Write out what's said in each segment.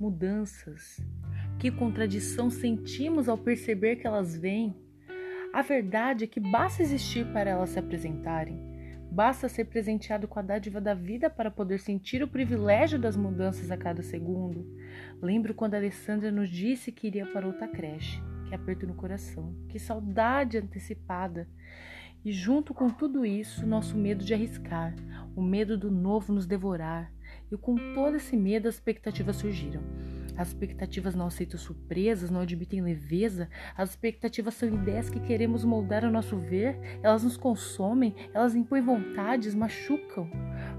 mudanças? Que contradição sentimos ao perceber que elas vêm? A verdade é que basta existir para elas se apresentarem. Basta ser presenteado com a dádiva da vida para poder sentir o privilégio das mudanças a cada segundo. Lembro quando a Alessandra nos disse que iria para outra creche. Que aperto no coração, que saudade antecipada. E junto com tudo isso, nosso medo de arriscar, o medo do novo nos devorar. E com todo esse medo, as expectativas surgiram. As expectativas não aceitam surpresas, não admitem leveza. As expectativas são ideias que queremos moldar ao nosso ver. Elas nos consomem, elas impõem vontades, machucam.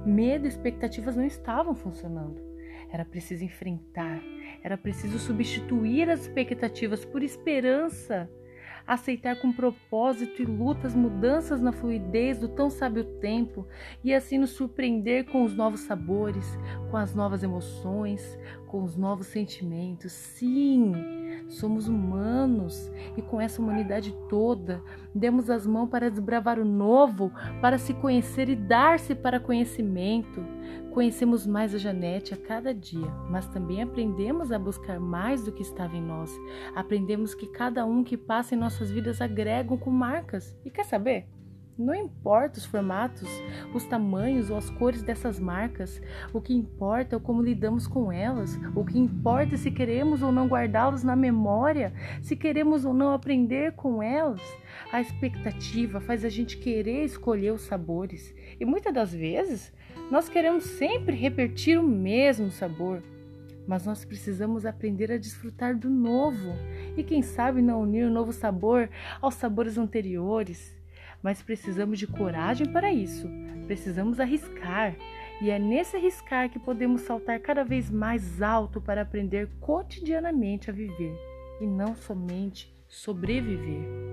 Medo e expectativas não estavam funcionando. Era preciso enfrentar, era preciso substituir as expectativas por esperança aceitar com propósito e luta as mudanças na fluidez do tão sábio tempo e assim nos surpreender com os novos sabores, com as novas emoções, com os novos sentimentos. Sim, somos humanos e com essa humanidade toda, demos as mãos para desbravar o novo, para se conhecer e dar-se para conhecimento. Conhecemos mais a Janete a cada dia, mas também aprendemos a buscar mais do que estava em nós. Aprendemos que cada um que passa em nossas vidas agregam com marcas. E quer saber? Não importa os formatos, os tamanhos ou as cores dessas marcas, o que importa é como lidamos com elas, o que importa é se queremos ou não guardá-los na memória, se queremos ou não aprender com elas. A expectativa faz a gente querer escolher os sabores e muitas das vezes nós queremos sempre repetir o mesmo sabor, mas nós precisamos aprender a desfrutar do novo e, quem sabe, não unir o novo sabor aos sabores anteriores. Mas precisamos de coragem para isso, precisamos arriscar. E é nesse arriscar que podemos saltar cada vez mais alto para aprender cotidianamente a viver e não somente sobreviver.